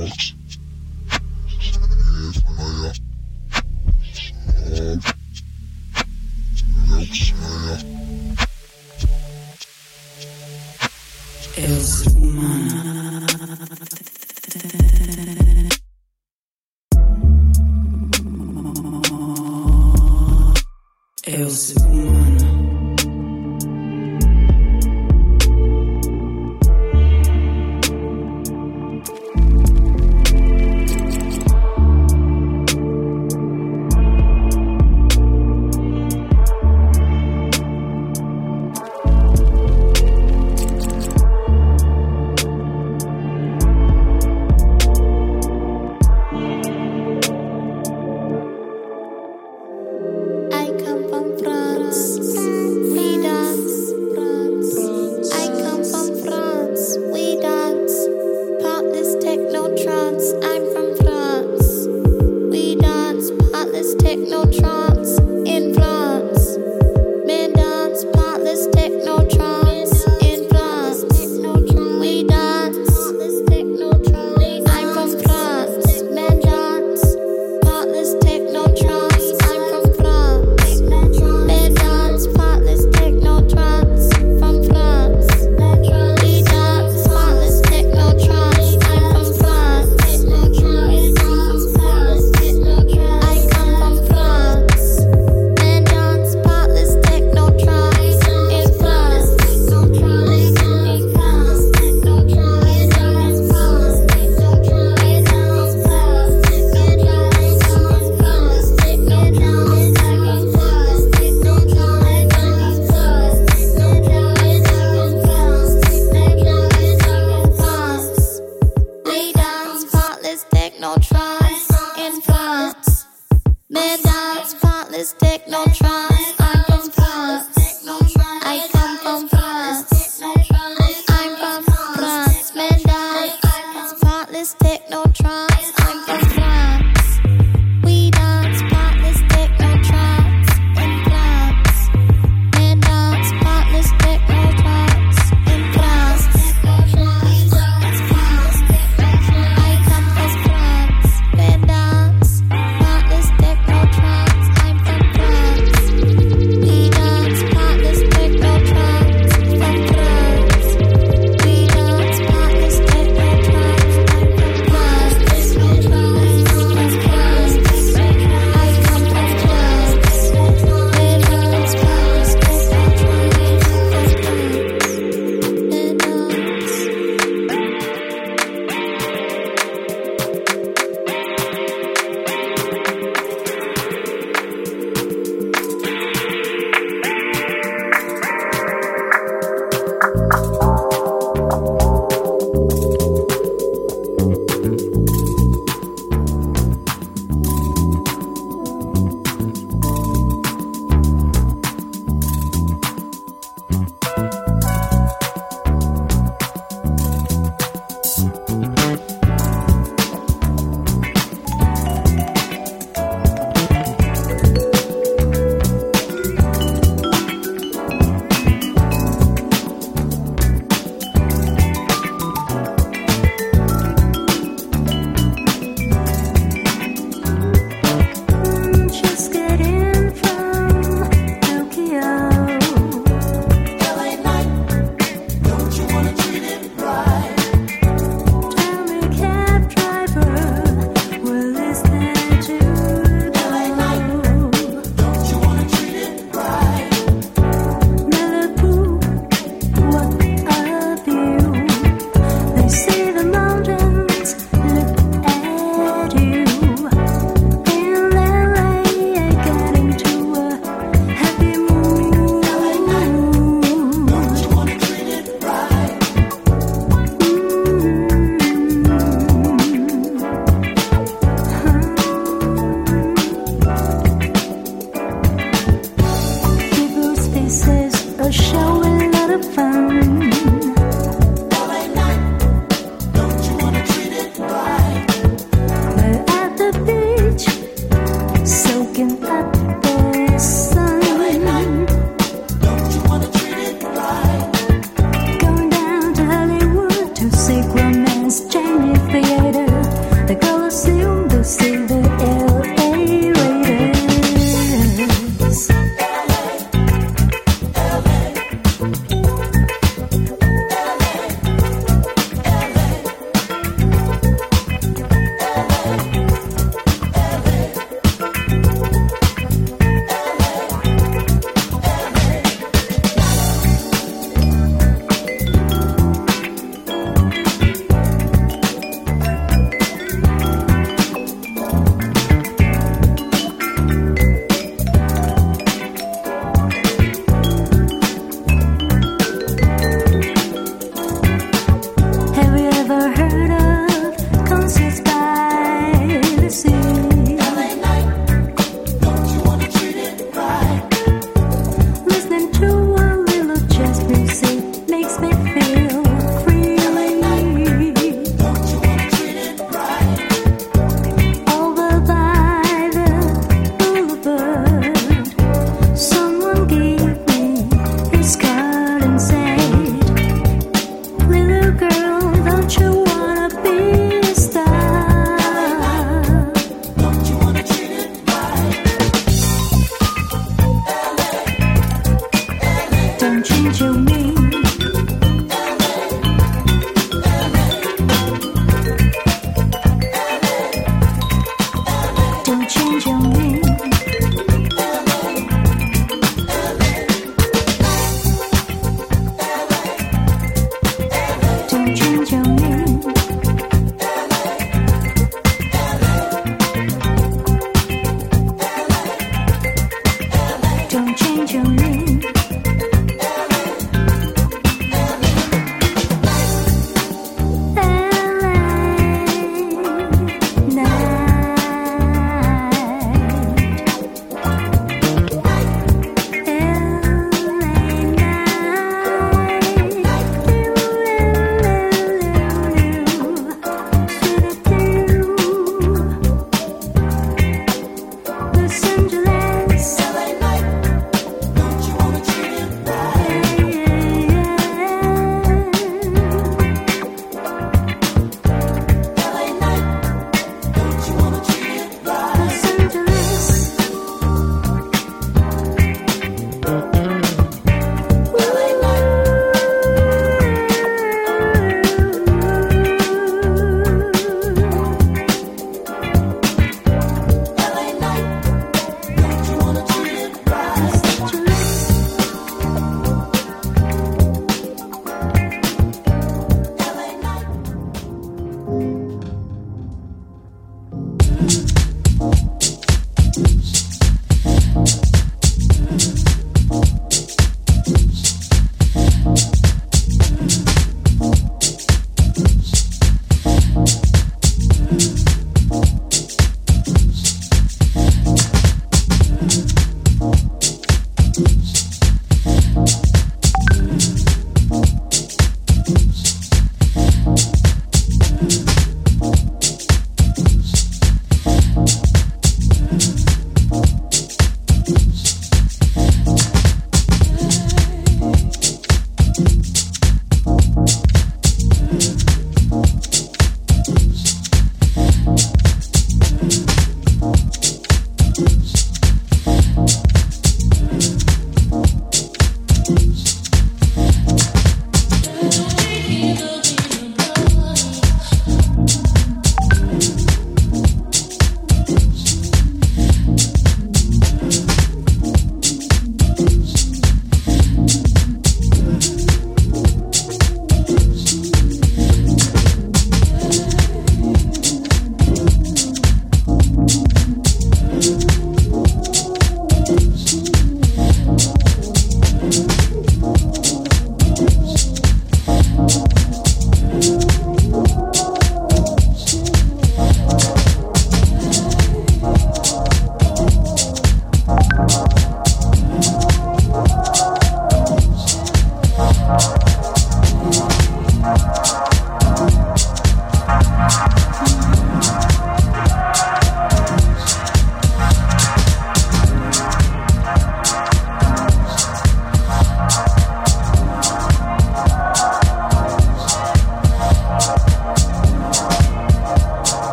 France.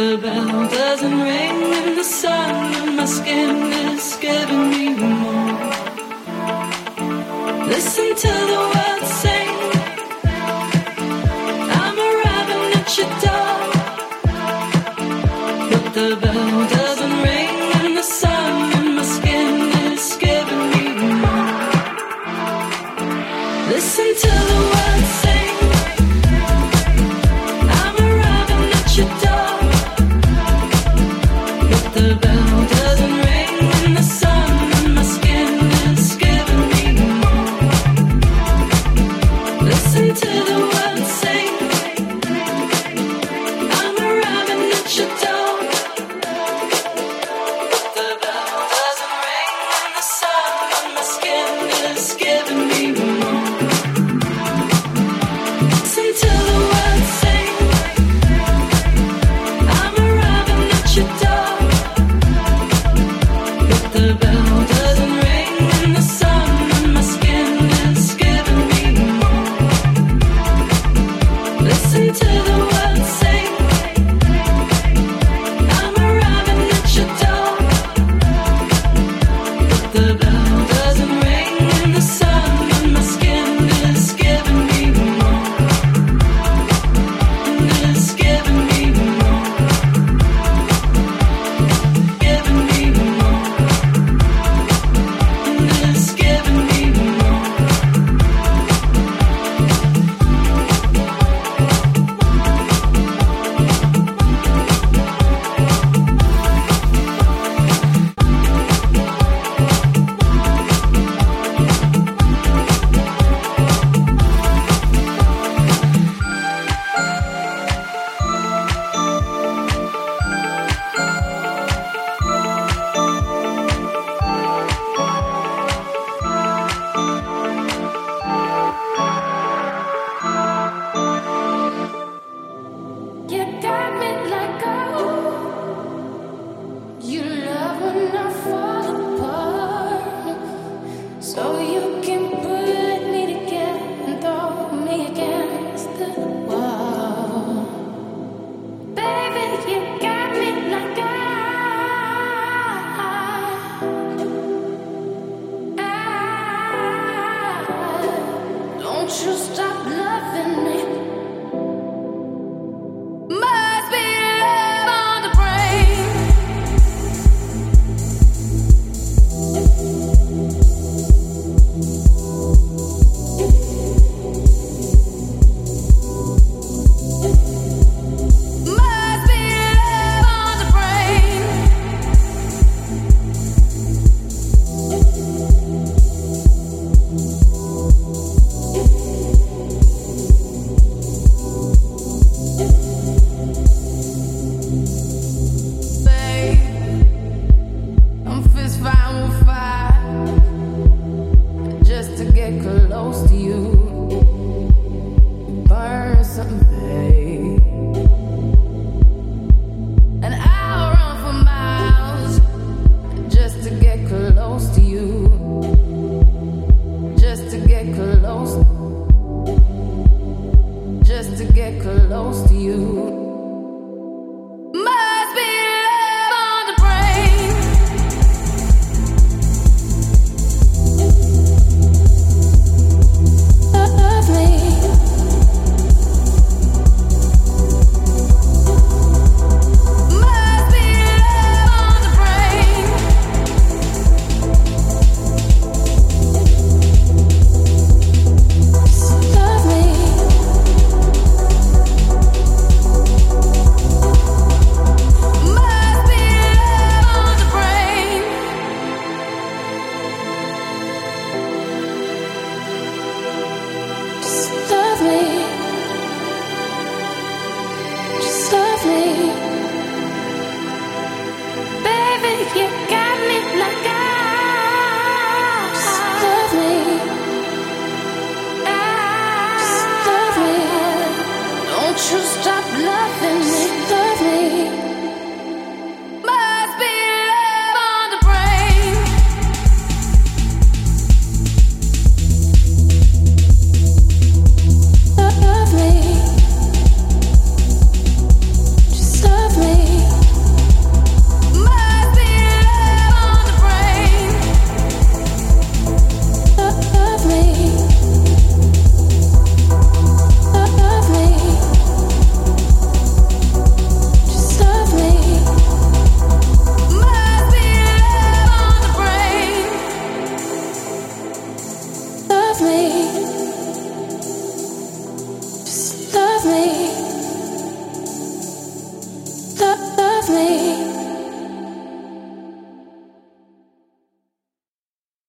The bell doesn't ring in the sun, and my skin is giving me more. Listen to the get close to you.